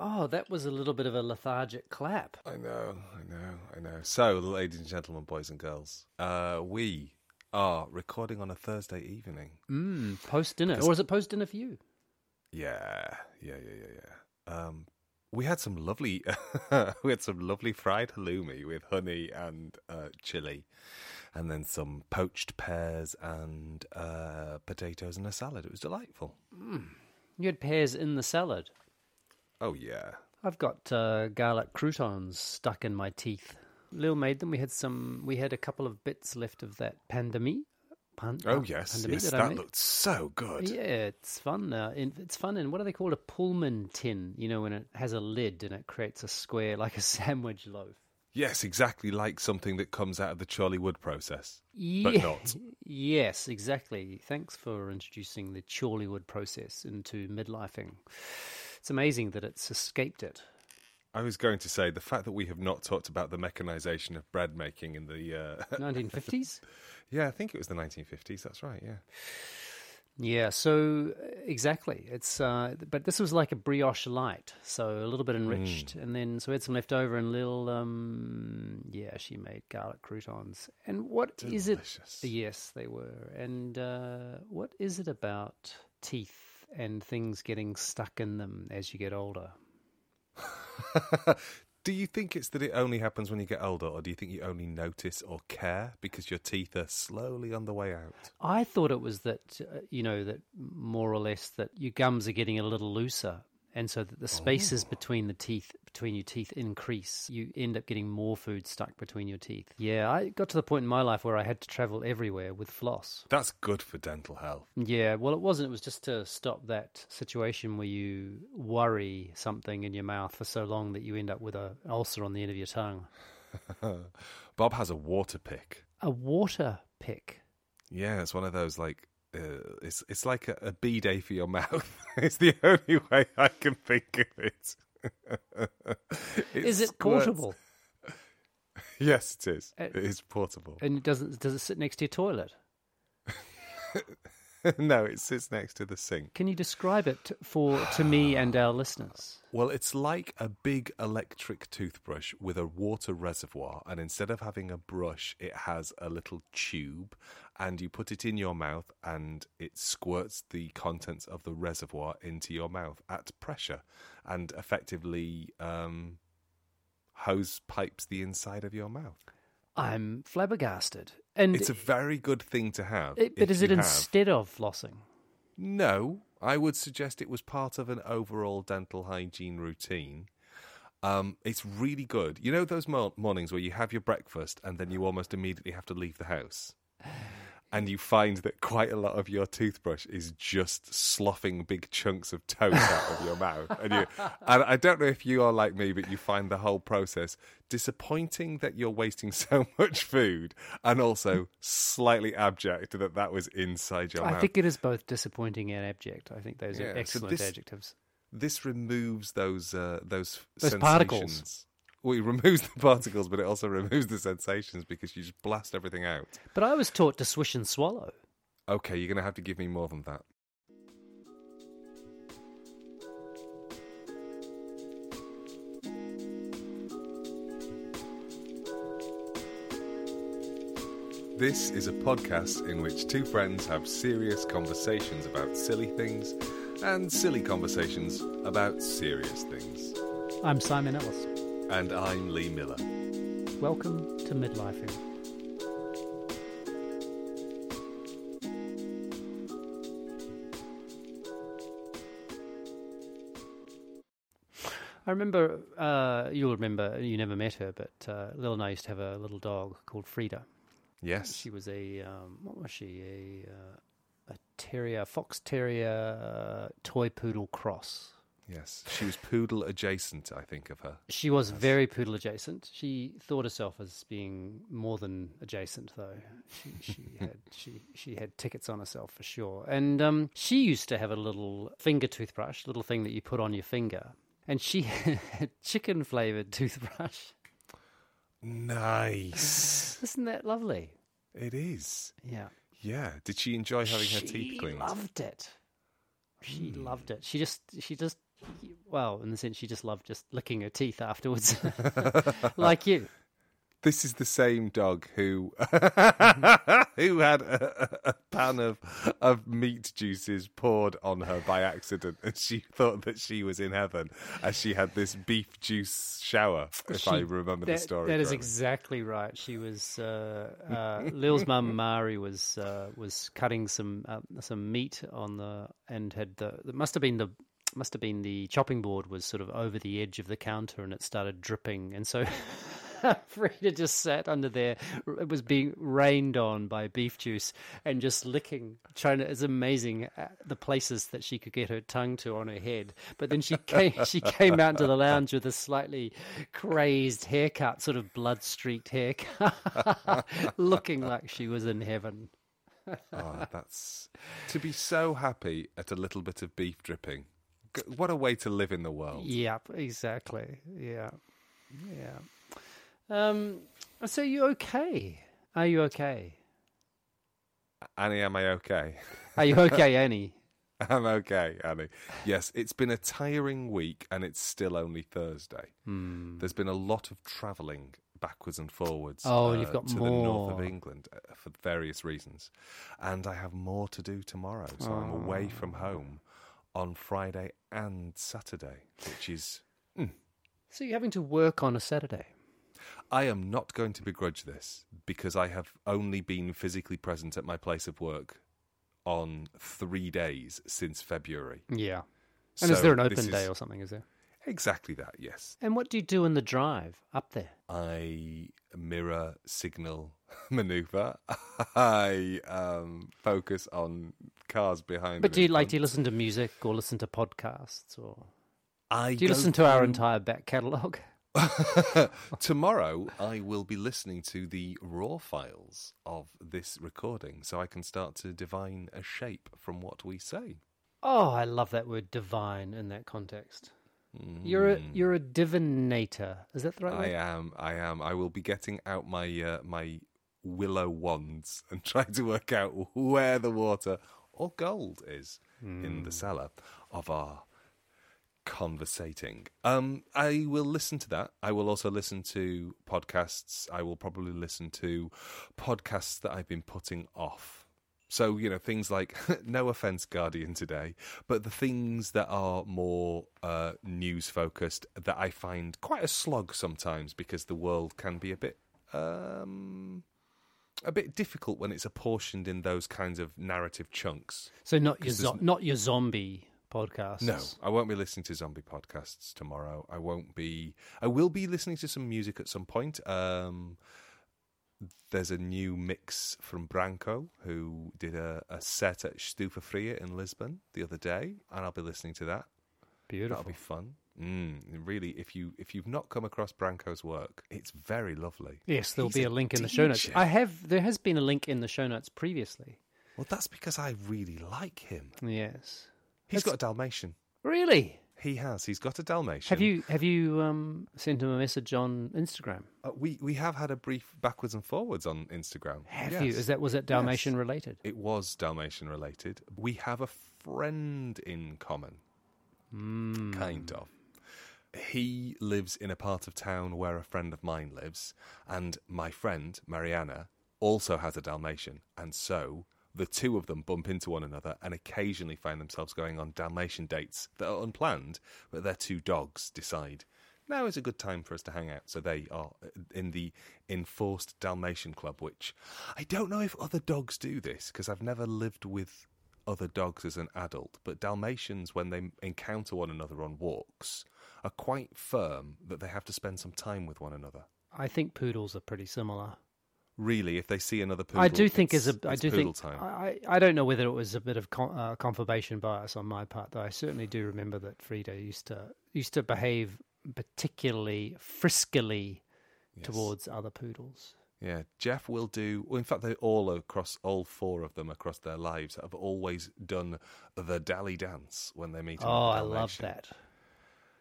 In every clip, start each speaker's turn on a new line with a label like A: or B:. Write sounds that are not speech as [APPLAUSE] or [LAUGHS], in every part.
A: Oh, that was a little bit of a lethargic clap.
B: I know, I know, I know. So, ladies and gentlemen, boys and girls, uh, we are recording on a Thursday evening.
A: Mm, post dinner. Or is it post dinner for you?
B: Yeah, yeah, yeah, yeah, yeah. Um, we had some lovely, [LAUGHS] we had some lovely fried halloumi with honey and uh, chili, and then some poached pears and uh, potatoes and a salad. It was delightful.
A: You had pears in the salad.
B: Oh yeah,
A: I've got uh, garlic croutons stuck in my teeth. Lil made them. We had some. We had a couple of bits left of that pan de mie. Pan,
B: oh yes,
A: pan
B: de
A: mie yes.
B: that
A: That
B: looked so good.
A: Yeah, it's fun. Uh, it's fun and what are they called? A Pullman tin. You know, when it has a lid and it creates a square like a [LAUGHS] sandwich loaf.
B: Yes, exactly like something that comes out of the Chorleywood process.
A: Yeah.
B: But not. [LAUGHS]
A: Yes, exactly. Thanks for introducing the Charlie Chorleywood process into midlifing. It's amazing that it's escaped it.
B: I was going to say the fact that we have not talked about the mechanization of bread making in the. Uh, [LAUGHS]
A: 1950s?
B: yeah, I think it was the 1950s. That's right. Yeah.
A: Yeah, so uh, exactly. It's uh, but this was like a brioche light, so a little bit enriched, and then so we had some left over, and Lil, um, yeah, she made garlic croutons. And what is
B: Delicious.
A: it? Yes, they were. And uh, what is it about teeth and things getting stuck in them as you get older? [LAUGHS]
B: do you think it's that it only happens when you get older, or do you think you only notice or care because your teeth are slowly on the way out?
A: I thought it was that uh, you know that more or less that your gums are getting a little looser, and so that the spaces oh. between the teeth between your teeth increase. You end up getting more food stuck between your teeth. Yeah, I got to the point in my life where I had to travel everywhere with floss.
B: That's good for dental health.
A: Yeah, well, it wasn't. It was just to stop that situation where you worry something in your mouth for so long that you end up with a, an ulcer on the end of your tongue. [LAUGHS]
B: Bob has a water pick.
A: A water pick.
B: Yeah, it's one of those like. Uh, it's it's like a, a bidet for your mouth. [LAUGHS] it's the only way I can think of it. It [LAUGHS]
A: Is it portable? [LAUGHS]
B: Yes, it is.
A: Uh,
B: it is portable.
A: And doesn't does it sit next to your toilet?
B: no, it sits next to the sink.
A: Can you describe it for to me and our listeners?
B: Well, it's like a big electric toothbrush with a water reservoir, and instead of having a brush, it has a little tube, and you put it in your mouth, and it squirts the contents of the reservoir into your mouth at pressure, and effectively um, hose pipes the inside of your mouth.
A: I'm flabbergasted. And
B: It's a very good thing to have.
A: it, but is it
B: have.
A: instead of flossing?
B: No, I would suggest it was part of an overall dental hygiene routine. Um, it's really good. You know those mo- mornings where you have your breakfast and then you almost immediately have to leave the house, and you find that quite a lot of your toothbrush is just sloughing big chunks of toast out of your mouth. And you, [LAUGHS] and I don't know if you are like me, but you find the whole process disappointing that you're wasting so [LAUGHS] much food, and also slightly abject that that was inside your
A: I
B: mouth.
A: I think it is both disappointing and abject. I think those
B: Yeah,
A: are
B: so
A: excellent
B: this-
A: adjectives.
B: this removes those uh, those
A: Those
B: sensations.
A: particles.
B: Well, it [LAUGHS] removes the particles, but it also removes the sensations because you just blast everything out.
A: But I was taught to swish and swallow.
B: Okay, you're going to have to give me more than that. This is a podcast in which two friends have serious conversations about silly things and silly conversations about serious things.
A: I'm Simon Ellis.
B: And I'm Lee Miller.
A: Welcome to midlifing. I remember, uh, you'll remember, you never met her, but uh, Lil and I used to have a little dog called Frida.
B: Yes.
A: She was a, um, what was she? A, uh, a terrier, fox terrier, uh, toy poodle cross.
B: Yes, she was poodle adjacent, I think, of her.
A: She was very poodle adjacent. She thought herself as being more than adjacent, though. She, she [LAUGHS] had she she had tickets on herself for sure. And um, she used to have a little finger toothbrush, little thing that you put on your finger. And she [LAUGHS] had chicken flavored toothbrush.
B: Nice. [LAUGHS]
A: Isn't that lovely?
B: it is.
A: Yeah.
B: Yeah. Did she enjoy having her teeth cleaned?
A: She loved it. She loved it. She just she just [LAUGHS] well, in the sense she just loved just licking her teeth afterwards, [LAUGHS] [LAUGHS] like you.
B: This is the same dog who who had a, a pan of of meat juices poured on her by accident, and she thought that she was in heaven as she had this beef juice shower. If
A: She-
B: I remember the story,
A: That is exactly right. She was uh, uh, Lil's mum Mari was uh, was cutting some uh, some meat on the and had the it must have been the must have been the chopping board was sort of over the edge of the counter and it started dripping and so. [LAUGHS] Frida just sat under there. It was being rained on by beef juice and just licking, to. It's amazing uh, the places that she could get her tongue to on her head. But then she [LAUGHS] came, she came out into the lounge with a slightly crazed haircut, sort of blood streaked haircut, [LAUGHS] looking like she was in heaven.
B: Oh, that's to be so happy at a little bit of beef dripping. What a way to live in the world.
A: Yep, exactly. Yeah, yeah. Um, so you okay? Are you okay?
B: Annie, am I okay?
A: Are you okay, [LAUGHS] Annie?
B: I'm okay, Annie. Yes, it's been a tiring week and it's still only Thursday.
A: Hmm.
B: There's been a lot of travelling backwards and forwards
A: Oh,
B: uh,
A: you've got
B: to the north of. England uh, for various reasons. And I have more to do tomorrow. So I'm away from
A: Oh.
B: home on Friday and Saturday, which is. Hmm.
A: So you're having to work on a Saturday.
B: I am not going to begrudge this because I have only been physically present at my place of work on three days since February.
A: Yeah. And is there an open day
B: is
A: or something? Is there?
B: Exactly that, yes.
A: And what do you do in the drive up there?
B: I mirror signal [LAUGHS] maneuver. [LAUGHS] I um, focus on cars behind.
A: But do you like? Do you listen to music or listen to podcasts or
B: I
A: do you listen to our entire back catalogue? [LAUGHS]
B: Tomorrow, I will be listening to the raw files of this recording, so I can start to divine a shape from what we say.
A: Oh, I love that word "divine" in that context. You're a you're a divinator. Is that the right.
B: I
A: word?
B: am. I am. I will be getting out my uh, my willow wands and [LAUGHS] trying to work out where the water or gold is in
A: Hmm.
B: the cellar of our conversating. Um, I will listen to that. I will also listen to podcasts. I will probably listen to podcasts that I've been putting off. So, you know, things like, [LAUGHS] no offense, Guardian today, but the things that are more uh, news focused that I find quite a slog sometimes because the world can be a bit. Um, a bit difficult when it's apportioned in those kinds of narrative chunks.
A: So not your zo- not your zombie podcasts.
B: No, I won't be listening to zombie podcasts tomorrow. I won't be. I will be listening to some music at some point. Um, there's a new mix from Branko, who did a, a set at Stufa Fria in Lisbon the other day, and I'll be listening to that.
A: beautiful.
B: That'll be fun. Mm, really, if you if you've not come across Branko's work, it's very lovely.
A: Yes, there'll
B: He's
A: be a
B: a
A: link in the show notes. I have. There has been a link in the show notes previously.
B: Well, that's because I really like him.
A: Yes.
B: He's
A: That's-
B: got a Dalmatian.
A: Really?
B: He has. He's got a Dalmatian.
A: Have you have you um, sent him a message on Instagram?
B: Uh, we we have had a brief backwards and forwards on Instagram.
A: Have
B: Yes.
A: you? Is that was that Dalmatian related?
B: It was Dalmatian related. We have a friend in common,
A: Hmm.
B: kind of. He lives in a part of town where a friend of mine lives, and my friend Mariana also has a Dalmatian, and so the two of them bump into one another and occasionally find themselves going on Dalmatian dates that are unplanned, but their two dogs decide now is a good time for us to hang out. So they are uh, in the enforced Dalmatian club, which I don't know if other dogs do this because I've never lived with other dogs as an adult. But Dalmatians, when they encounter one another on walks, are quite firm that they have to spend some time with one another.
A: I think poodles are pretty similar.
B: Really, if they see another poodle,
A: I do think
B: it's,
A: as a I do
B: poodle
A: think
B: time.
A: I, I don't know whether it was a bit of con, uh, confirmation bias on my part though. I certainly do remember that Frida used to used to behave particularly friskily
B: Yes.
A: towards other poodles.
B: Yeah, Jeff will do. Well, in fact, they all across all four of them across their lives have always done the dally dance when they meet.
A: Oh, I love that.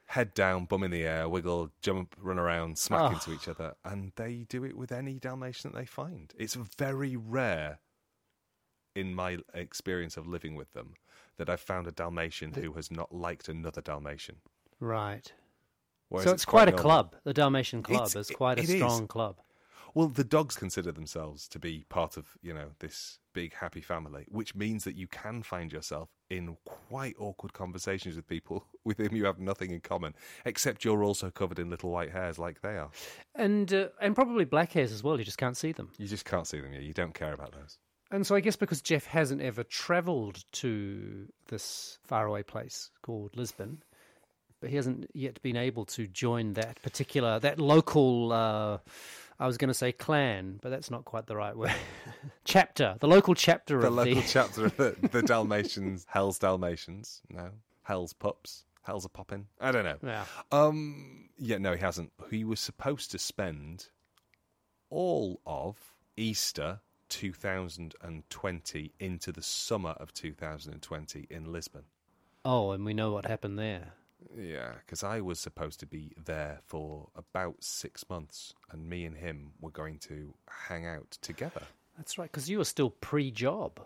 B: Head down, bum in the air, wiggle, jump, run around, smack
A: Oh.
B: into each ah. other, and they do it with any Dalmatian that they find. It's very rare in my experience of living with them that I've found a Dalmatian who has not liked another Dalmatian.
A: Right.
B: Whereas
A: so it's, quite, a
B: normal.
A: club. The Dalmatian club
B: It's-
A: is quite a
B: it is.
A: strong club.
B: Well, the dogs consider themselves to be part of, you know, this big happy family, which means that you can find yourself in quite awkward conversations with people [LAUGHS] with whom you have nothing in common, except you're also covered in little white hairs like they are.
A: And uh, and probably black hairs as well. You just can't see them.
B: You just can't see them yet. You don't care about those.
A: And so I guess because Jeff hasn't ever travelled to this faraway place called Lisbon, but he hasn't yet been able to join that particular that local. Uh, I was going to say clan, but that's not quite the right word. [LAUGHS] chapter, the local chapter
B: The
A: of
B: local
A: the.
B: chapter of the, the [LAUGHS] Dalmatians, Hell's Dalmatians, no, Hell's Pups, Hell's a poppin'. I don't know.
A: yeah.
B: Um, yeah, no, he hasn't. He was supposed to spend all of Easter 2020 into the summer of 2020 in Lisbon.
A: Oh, and we know what happened there.
B: Yeah, because I was supposed to be there for about six months, and me and him were going to hang out together.
A: That's right, because you were still pre-job.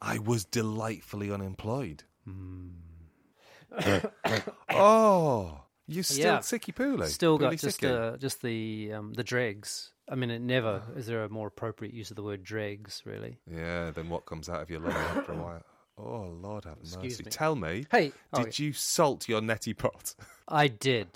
B: I was delightfully unemployed.
A: Hmm. [COUGHS]
B: oh, you still
A: Yeah.
B: sicky?
A: Still got just the just the um, the dregs. I mean, it never is there a more appropriate use of the word dregs, really?
B: Yeah, then what comes out of your lung after a while? Oh, Lord have
A: Excuse
B: mercy.
A: me.
B: Tell me,
A: Hey, oh,
B: did you salt your neti pot? [LAUGHS]
A: I did,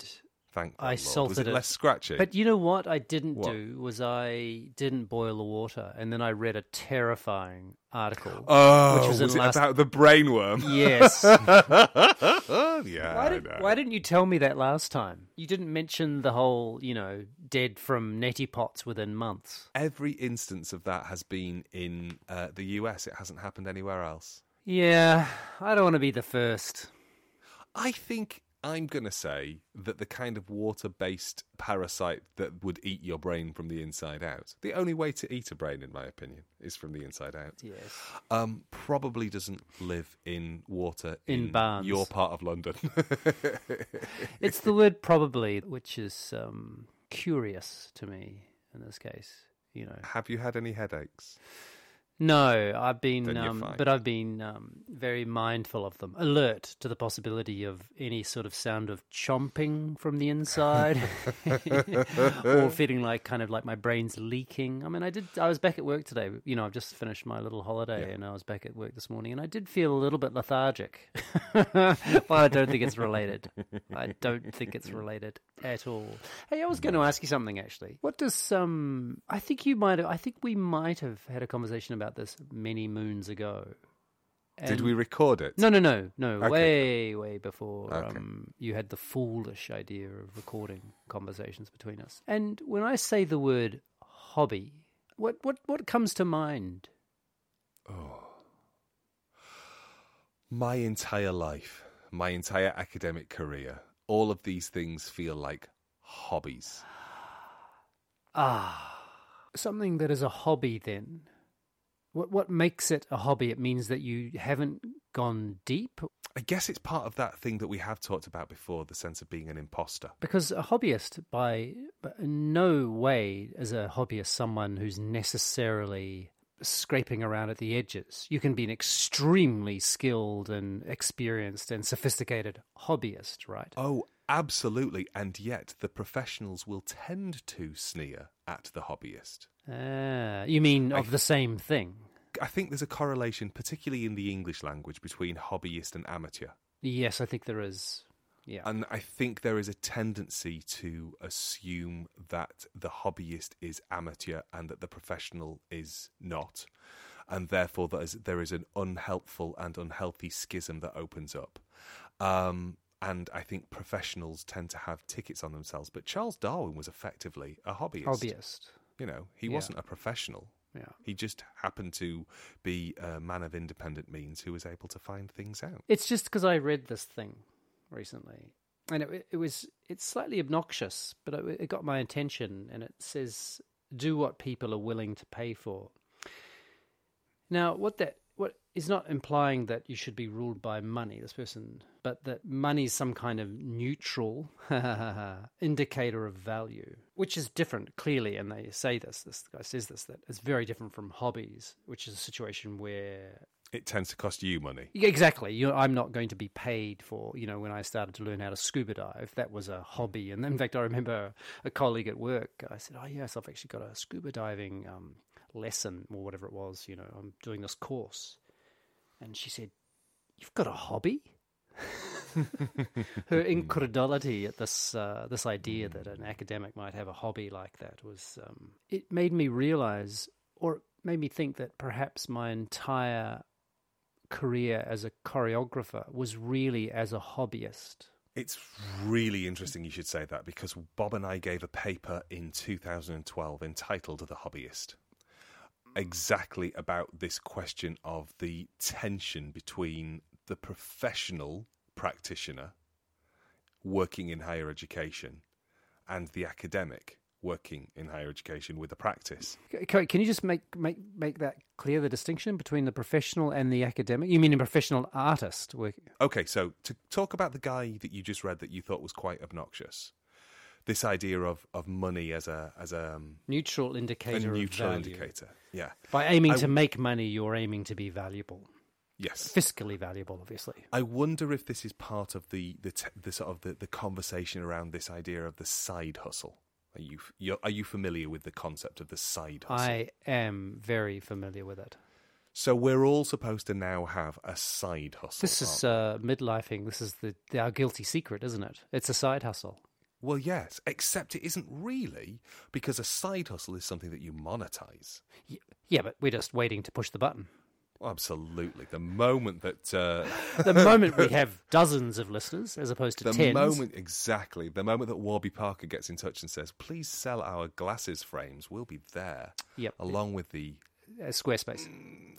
B: Thank
A: I
B: Lord. Was
A: salted
B: it
A: it.
B: less scratchy?
A: but you know what I didn't
B: What?
A: do was I didn't boil the water, and then I read a terrifying article.
B: oh,
A: which was
B: was, it
A: last-
B: about the brainworm?
A: Yes. [LAUGHS]
B: yeah,
A: Why, did, why didn't you tell me that last time? You didn't mention the whole, you know, dead from neti pots within months.
B: Every instance of that has been in uh, the US. It hasn't happened anywhere else.
A: Yeah, I don't want to be the first.
B: I think I'm going to say that the kind of water based parasite that would eat your brain from the inside out, the only way to eat a brain, in my opinion, is from the inside out,
A: Yes.
B: um, probably doesn't live in water
A: In Barnes.
B: your part of London. [LAUGHS]
A: It's the word probably, which is um, curious to me in this case. You know,
B: Have you had any headaches?
A: No, I've been, um, but I've been um, very mindful of them, alert to the possibility of any sort of sound of chomping from the inside, [LAUGHS] or feeling like kind of like my brain's leaking. I mean, I did. I was back at work today. You know, I've just finished my little holiday, and I was back at work this morning, and I did feel a little bit lethargic. [LAUGHS] but I don't think it's related. I don't think it's related at all. Hey, I was going to ask you something actually. What does um? I think you might have. I think we might have had a conversation about this many moons ago.
B: Did we record it?
A: No, no, no, no.
B: Okay.
A: Way, way before
B: Okay.
A: um, you had the foolish idea of recording conversations between us. And when I say the word hobby, what what what comes to mind?
B: Oh, my entire life, my entire academic career, all of these things feel like hobbies.
A: Ah, something that is a hobby. Then, what what makes it a hobby? It means that you haven't gone deep.
B: I guess it's part of that thing that we have talked about before the sense of being an imposter.
A: Because a hobbyist, by by no way is a hobbyist someone who's necessarily scraping around at the edges. You can be an extremely skilled and experienced and sophisticated hobbyist, right?
B: Oh, absolutely. And yet the professionals will tend to sneer at the hobbyist.
A: Ah, you mean of the same thing?
B: I think there's a correlation, particularly in the English language, between hobbyist and amateur.
A: Yes, I think there is. Yeah.
B: And I think there is a tendency to assume that the hobbyist is amateur and that the professional is not. And therefore, there is, there is an unhelpful and unhealthy schism that opens up. Um, and I think professionals tend to have tickets on themselves. But Charles Darwin was effectively a hobbyist.
A: Hobbyist.
B: You know, he
A: Yeah.
B: wasn't a professional.
A: Yeah.
B: He just happened to be a man of independent means who was able to find things out.
A: It's just because I read this thing recently, and it, it was it's slightly obnoxious, but it, it got my attention. And it says, "Do what people are willing to pay for." Now, what that what he's not implying that you should be ruled by money, this person, but that money is some kind of neutral [LAUGHS] indicator of value, which is different, clearly. And they say this, this guy says this, that it's very different from hobbies, which is a situation where
B: It tends to cost you money.
A: Exactly. You know, I'm not going to be paid for, you know, when I started to learn how to scuba dive, that was a hobby. And in fact, I remember a colleague at work, I said, Oh, yes, I've actually got a scuba diving um, lesson or whatever it was, you know, I'm doing this course. And she said, You've got a hobby? [LAUGHS] Her incredulity at this uh, this idea that an academic might have a hobby like that was um, it made me realize, or made me think that perhaps my entire career as a choreographer was really as a hobbyist.
B: It's really interesting you should say that because Bob and I gave a paper in 2012 entitled The Hobbyist, exactly about this question of the tension between the professional practitioner working in higher education and the academic working in higher education with a practice.
A: Can you just make, make, make that clear, the distinction between the professional and the academic? You mean a professional artist?
B: Okay, so to talk about the guy that you just read that you thought was quite obnoxious, this idea of, of money as a as a, um,
A: neutral
B: a
A: indicator
B: neutral
A: of value.
B: indicator. Yeah.
A: By aiming
B: I-
A: to make money, you're aiming to be valuable.
B: Yes.
A: Fiscally valuable, obviously.
B: I wonder if this is part of the the, t- the sort of the, the conversation around this idea of the side hustle. Are you you're, are you familiar with the concept of the side hustle?
A: I am very familiar with it.
B: So we're all supposed to now have a side hustle.
A: This is uh, midlifing. This is the, the our guilty secret, isn't it? It's a side hustle.
B: well, yes, except it isn't really because a side hustle is something that you monetize.
A: Y- Yeah, but we're just waiting to push the button.
B: Absolutely. The moment that uh, [LAUGHS]
A: The moment we have dozens of listeners as opposed to
B: the
A: tens,
B: moment exactly the moment that Warby Parker gets in touch and says, "Please sell our glasses frames," we'll be there
A: Yep.
B: along with the
A: uh, Squarespace.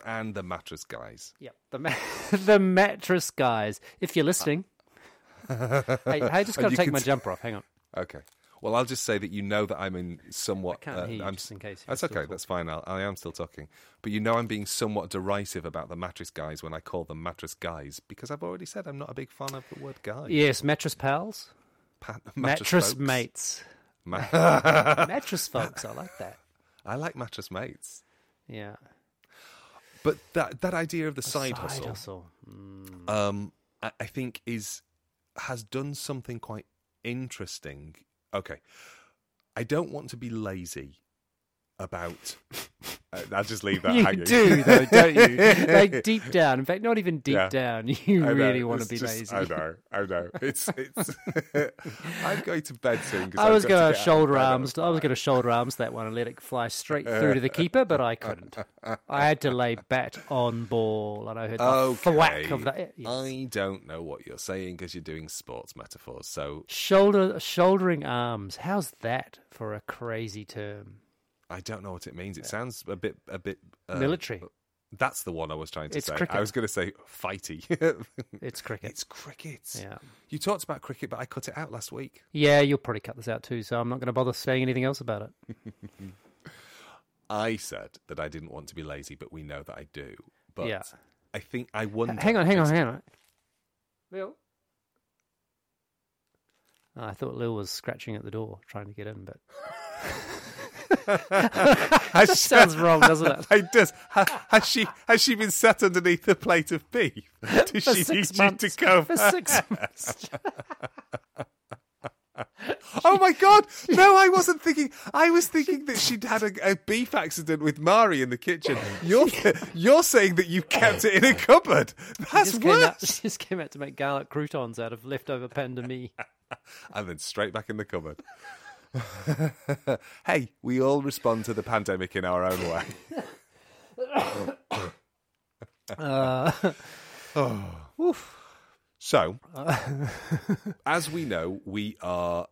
B: and the mattress guys.
A: Yep, the ma- [LAUGHS] the mattress guys. If you're listening, [LAUGHS] hey, I just got to take my
B: t-
A: jumper off. Hang on,
B: Okay. Well, I'll just say that you know that I'm in somewhat.
A: I can't
B: uh,
A: hear
B: I'm,
A: just in case
B: That's okay.
A: talking.
B: That's fine. I'll, I am still talking, but you know I'm being somewhat derisive about the mattress guys when I call them mattress guys because I've already said I'm not a big fan of the word guy.
A: yes, mattress pals,
B: Pa-
A: mattress,
B: folks.
A: mates,
B: Ma- [LAUGHS] [LAUGHS]
A: mattress folks. I like that.
B: I like mattress mates,
A: Yeah,
B: but that that idea of the side,
A: side
B: hustle,
A: hustle. Mm.
B: um, I, I think is has done something quite interesting. Okay, I don't want to be lazy about. I'll just leave that
A: You
B: hanging.
A: do though, don't you? [LAUGHS] like deep down. In fact, not even deep
B: Yeah.
A: down. [LAUGHS] You really want to be
B: just-
A: lazy.
B: I know, I know. It's it's. [LAUGHS] I'm going to bed soon.
A: I was going to shoulder arms. I was going to shoulder arms that one and let it fly straight through to the keeper, but I couldn't. I had to lay bat on ball, and I heard the
B: Okay.
A: thwack of that. Yes.
B: I don't know what you're saying because you're doing sports metaphors. So
A: Shoulder, shouldering arms. How's that for a crazy term?
B: I don't know what it means. It sounds a bit, a bit uh,
A: Military.
B: That's the one I was trying to
A: It's
B: say.
A: cricket.
B: I was going to say fighty. [LAUGHS]
A: It's cricket.
B: it's cricket.
A: yeah.
B: You talked about cricket, but I cut it out last week.
A: Yeah, you'll probably cut this out too, so I'm not going to bother saying anything else about it. [LAUGHS]
B: I said that I didn't want to be lazy, but we know that I do. But
A: Yeah.
B: I think I wonder.
A: hang on, hang on, hang on. Lil? Oh, I thought Lil was scratching at the door trying to get in, but [LAUGHS] [LAUGHS]
B: Has
A: that
B: she-
A: sounds wrong, doesn't it? [LAUGHS]
B: It does. Ha, has she has she been sat underneath a plate of beef? [LAUGHS] Does
A: For
B: she need you
A: months.
B: to come?
A: For six months.
B: Oh my god! No, I wasn't thinking. I was thinking that she'd had a, a beef accident with Mari in the kitchen. You're you're saying that you kept it in a cupboard. That's
A: just came, out,
B: worse.
A: just came out to make garlic croutons out of leftover pan de mie.
B: And then straight back in the cupboard. [LAUGHS] hey, we all respond to the pandemic in our own way. [LAUGHS]
A: Uh,
B: So, [LAUGHS] as we know, we are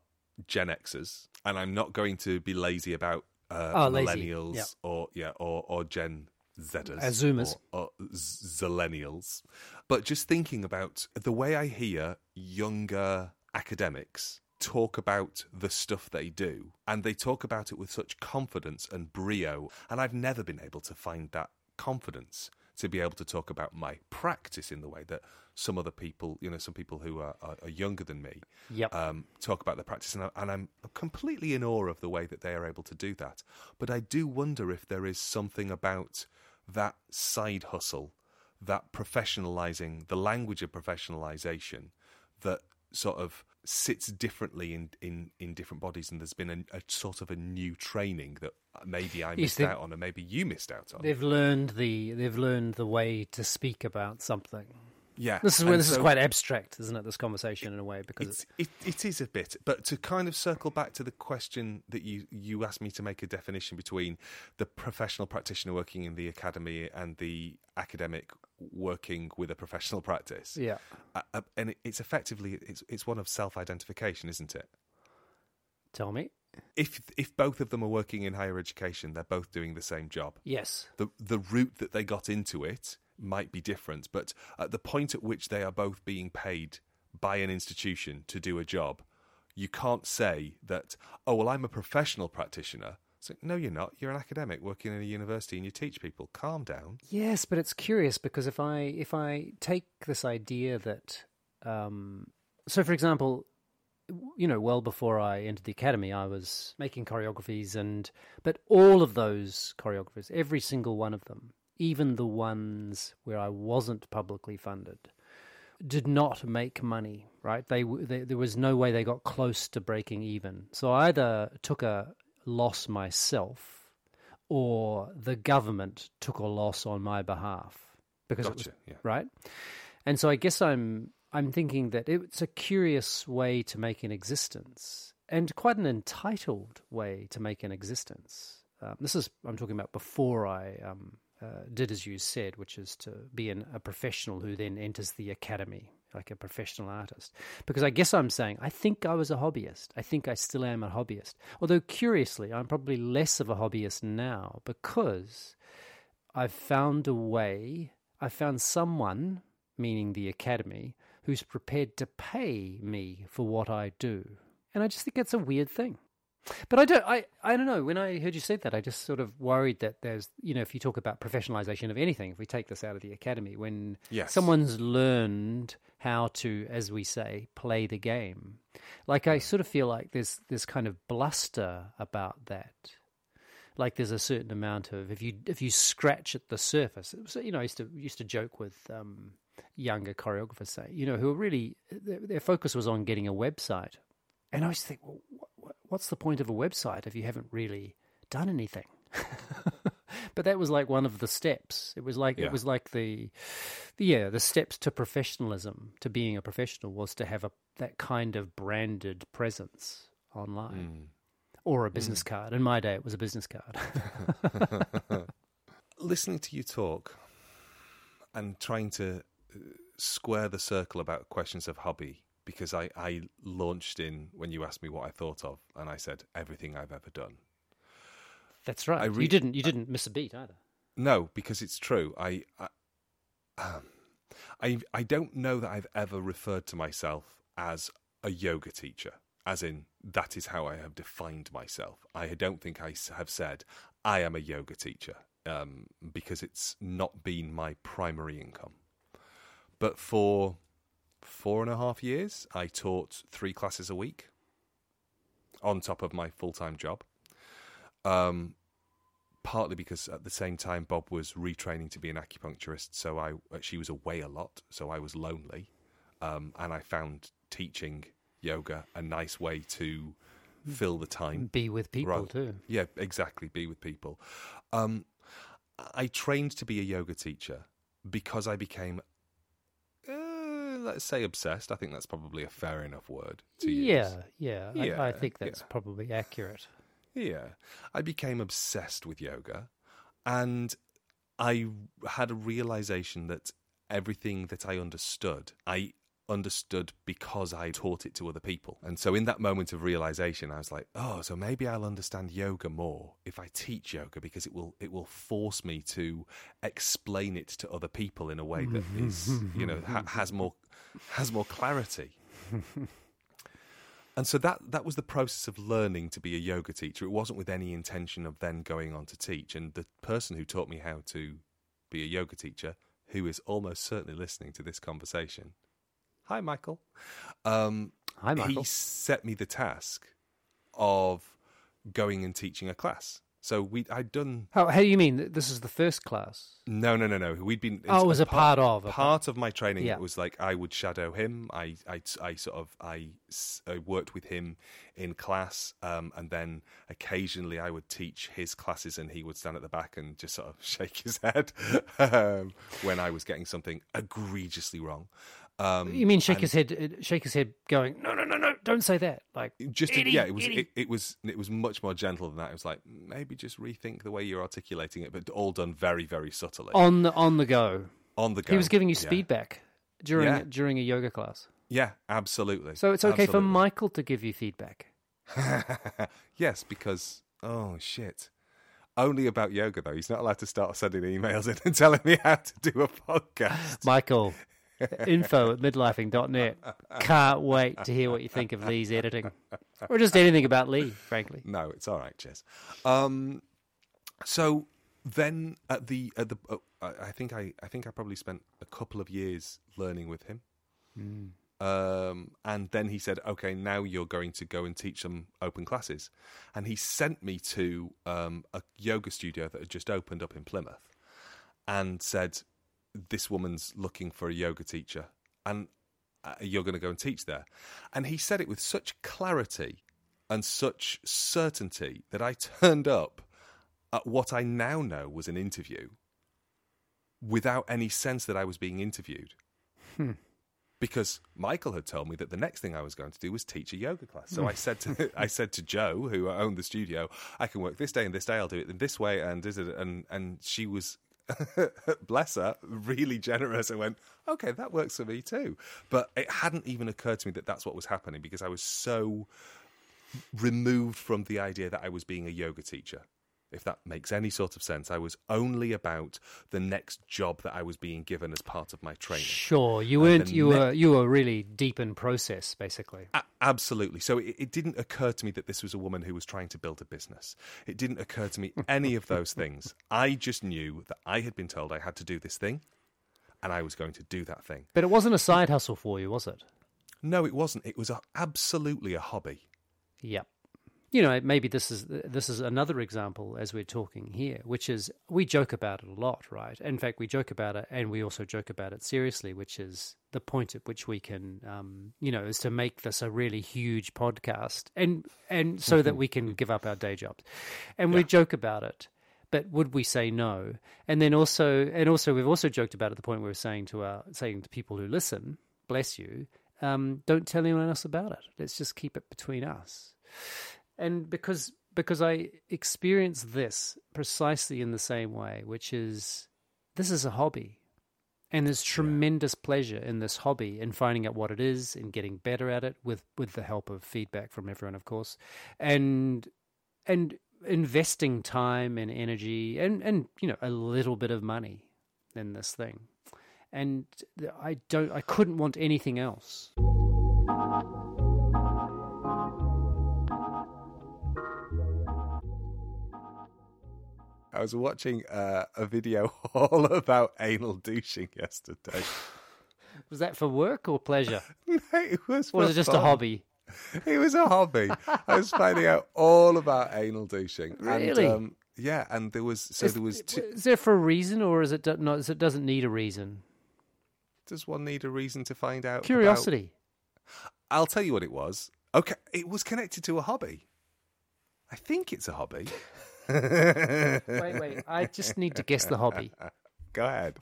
B: Gen Xers, and I'm not going to be lazy about uh,
A: Oh,
B: millennials
A: Yeah.
B: or yeah or, or Gen Zers,
A: Uh, Zoomers.
B: or, or Zillennials. But just thinking about the way I hear younger academics talk about the stuff they do, and they talk about it with such confidence and brio, and I've never been able to find that confidence to be able to talk about my practice in the way that some other people, you know, some people who are, are, are younger than me,
A: Yep.
B: um, talk about their practice, and, I, and I'm completely in awe of the way that they are able to do that. But I do wonder if there is something about that side hustle, that professionalizing, the language of professionalization, that sort of sits differently in, in, in different bodies, and there's been a, a sort of a new training that maybe I missed out on, and maybe you missed out on.
A: They've learned the they've learned the way to speak about something.
B: Yeah,
A: This is where
B: and
A: this is quite abstract, isn't it? This conversation in a way because
B: It's, it, it is a bit, but to kind of circle back to the question that you, you asked me to make a definition between the professional practitioner working in the academy and the academic working with a professional practice.
A: yeah,
B: Uh, uh, and it's effectively it's it's one of self identification, isn't it?
A: tell me.
B: If if both of them are working in higher education, they're both doing the same job.
A: Yes,
B: the the route that they got into it might be different, but at the point at which they are both being paid by an institution to do a job, you can't say that, oh well, I'm a professional practitioner. So no, you're not. You're an academic working in a university and you teach people. Calm down.
A: yes, but it's curious because if I if I take this idea that, um, so for example, you know, well before I entered the academy, I was making choreographies, and but all of those choreographies, every single one of them, even the ones where I wasn't publicly funded, did not make money. Right? They, they there was no way they got close to breaking even. So I either took a loss myself, or the government took a loss on my behalf because it was
B: Yeah.
A: right? And so I guess I'm I'm thinking that it's a curious way to make an existence, and quite an entitled way to make an existence. Um, this is I'm talking about before I um, uh, did as you said, which is to be an, a professional who then enters the academy like a professional artist. Because I guess I'm saying I think I was a hobbyist. I think I still am a hobbyist. Although curiously, I'm probably less of a hobbyist now because I've found a way, I've found someone, meaning the academy, who's prepared to pay me for what I do. And I just think that's a weird thing. But I don't, I, I don't know. When I heard you say that, I just sort of worried that there's, you know, if you talk about professionalization of anything, if we take this out of the academy, when
B: Yes.
A: someone's learned how to, as we say, play the game, like I sort of feel like there's this kind of bluster about that like there's a certain amount of if you if you scratch at the surface you know I used to used to joke with um, younger choreographers say you know who are really their, their focus was on getting a website and I always think well what's the point of a website if you haven't really done anything [LAUGHS] but that was like one of the steps it was like
B: Yeah.
A: it was like the, the yeah the steps to professionalism to being a professional was to have a that kind of branded presence online or a business card. In my day, it was a business card. [LAUGHS]
B: Listening to you talk and trying to uh, square the circle about questions of hobby, because I, I launched in when you asked me what I thought of, and I said everything I've ever done.
A: That's right.
B: I
A: you didn't. You didn't miss a beat either.
B: No, because it's true. I, I, um, I, I don't know that I've ever referred to myself as a yoga teacher, as in that is how I have defined myself. I don't think I have said I am a yoga teacher um, because it's not been my primary income. But for four and a half years, I taught three classes a week on top of my full time job. Um, partly because at the same time Bob was retraining to be an acupuncturist, so I she was away a lot, so I was lonely, um, and I found teaching yoga a nice way to fill the time.
A: Be with people
B: Right.
A: too.
B: Yeah, exactly. Be with people. Um, I trained to be a yoga teacher because I became, uh, let's say, obsessed. I think that's probably a fair enough word to use.
A: Yeah, yeah. I, I think that's
B: yeah.
A: probably accurate.
B: Yeah. I became obsessed with yoga and I had a realization that everything that I understood, I understood because I taught it to other people. And so in that moment of realization, I was like, oh, so maybe I'll understand yoga more if I teach yoga because it will it will force me to explain it to other people in a way that mm-hmm. is, you know, ha- has more has more clarity. And so that that was the process of learning to be a yoga teacher. It wasn't with any intention of then going on to teach. And the person who taught me how to be a yoga teacher, who is almost certainly listening to this conversation. Hi, Michael. Um,
A: Hi, Michael.
B: He set me the task of going and teaching a class. So we, I'd done
A: How, how do you mean? This is the first class?
B: no, no, no, no. We'd been.
A: Oh, it was a part of, okay.
B: part of my training.
A: Yeah.
B: It was like I would shadow him. I, I, I sort of, I, I worked with him in class, um, and then occasionally I would teach his classes, and he would stand at the back and just sort of [LAUGHS] shake his head [LAUGHS] um, when I was getting something egregiously wrong. Um,
A: You mean shake his head, shake his head, going, no, no, no, no, don't say that. Like,
B: just to- yeah, it was it, it was it was much more gentle than that. It was like maybe just rethink the way you're articulating it, but all done very very subtly
A: on the on the go.
B: on the go.
A: He was giving you
B: Yeah.
A: feedback during
B: Yeah.
A: during a yoga class.
B: Yeah, absolutely.
A: So it's okay for Michael to give you feedback. [LAUGHS]
B: yes, because oh shit. Only about yoga though. He's not allowed to start sending emails in and telling me how to do a podcast.
A: Michael, info at midlifing.net. Can't wait to hear what you think of Lee's editing. Or just anything about Lee, frankly.
B: No, it's all right, Jess. Um, so then at the at the uh, I I think I I think I probably spent a couple of years learning with him. Um, and then he said, "Okay, now you're going to go and teach some open classes." And he sent me to um, a yoga studio that had just opened up in Plymouth, and said, "This woman's looking for a yoga teacher, and uh, you're going to go and teach there." And he said it with such clarity and such certainty that I [LAUGHS] turned up at what I now know was an interview without any sense that I was being interviewed. Because Michael had told me that the next thing I was going to do was teach a yoga class. So I said to [LAUGHS] I said to Joe, who owned the studio, I can work this day and this day. I'll do it in this way, and is it? And and she was, [LAUGHS] bless her, really generous and went, okay, that works for me too. But it hadn't even occurred to me that that's what was happening because I was so removed from the idea that I was being a yoga teacher. If that makes any sort of sense, I was only about the next job that I was being given as part of my training.
A: Sure, you weren't. You
B: ne-
A: were. You were really deep in process, basically.
B: A- absolutely. So it, it didn't occur to me that this was a woman who was trying to build a business. It didn't occur to me any of those [LAUGHS] things. I just knew that I had been told I had to do this thing, and I was going to do that thing.
A: But it wasn't a side hustle for you, was it?
B: No, it wasn't. It was a, absolutely a hobby.
A: Yep. You know, maybe this is this is another example as we're talking here, which is we joke about it a lot, right? In fact, we joke about it, and we also joke about it seriously, which is the point at which we can, um, you know, is to make this a really huge podcast, and and so that we can give up our day jobs, and we joke about it. But would we say no? And then also, and also, we've also joked about it at the point where we're saying to our saying to people who listen, bless you, um, don't tell anyone else about it. Let's just keep it between us and because because I experience this precisely in the same way, which is this is a hobby, and there's tremendous pleasure in this hobby in finding out what it is and getting better at it with with the help of feedback from everyone, of course, and and investing time and energy and and you know a little bit of money in this thing, and I don't I couldn't want anything else.
B: I was watching uh, a video [LAUGHS] all about anal douching yesterday. [LAUGHS]
A: Was that for work or pleasure? [LAUGHS]
B: no, it was.
A: Or was it just a hobby?
B: It was a hobby. I was finding out all about anal douching.
A: Really?
B: And, um, yeah, and there was so
A: Is,
B: there was. Two,
A: is there for a reason, or is it do- not? Is it doesn't need a reason?
B: does one need a reason to find out? about-
A: Curiosity.
B: I'll tell you what it was. Okay, it was connected to a hobby. I think it's a hobby. [LAUGHS]
A: wait, wait. I just need to guess the hobby. [LAUGHS]
B: Go ahead.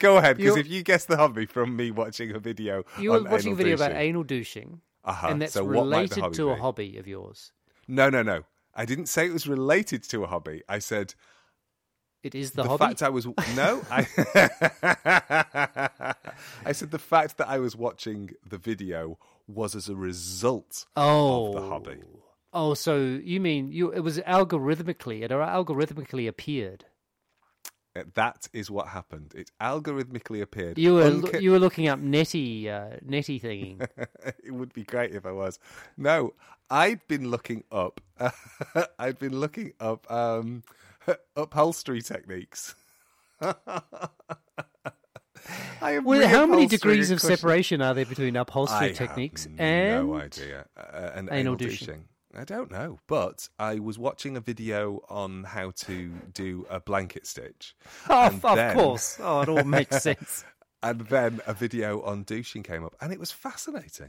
B: Go ahead, because if you guess the hobby from me watching a video,
A: You were watching a video about anal douching,
B: uh-huh,
A: and that's
B: so what might the
A: related to a hobby of yours.
B: No, no, no. I didn't say it was related to a hobby. I said
A: It is the,
B: the,
A: hobby.
B: fact I was [LAUGHS] no. I I said the fact that I was watching the video was as a result
A: oh,
B: of the hobby.
A: Oh, so you mean you? It was algorithmically. It algorithmically appeared.
B: Uh, That is what happened. It algorithmically appeared.
A: You were
B: Unca-
A: you were looking up neti uh, neti thingy. [LAUGHS]
B: it would be great if I was. No, I'd been looking up. [LAUGHS] I'd been looking up um, [LAUGHS] upholstery techniques.
A: Well, how many degrees of separation are there between upholstery
B: I
A: techniques and
B: no idea. Uh, and
A: anal
B: anal
A: douching?
B: douching. I don't know, but I was watching a video on how to do a blanket stitch,
A: Oh, of
B: then-
A: course. Oh, it all makes [LAUGHS] sense.
B: and then a video on douching came up, and it was fascinating.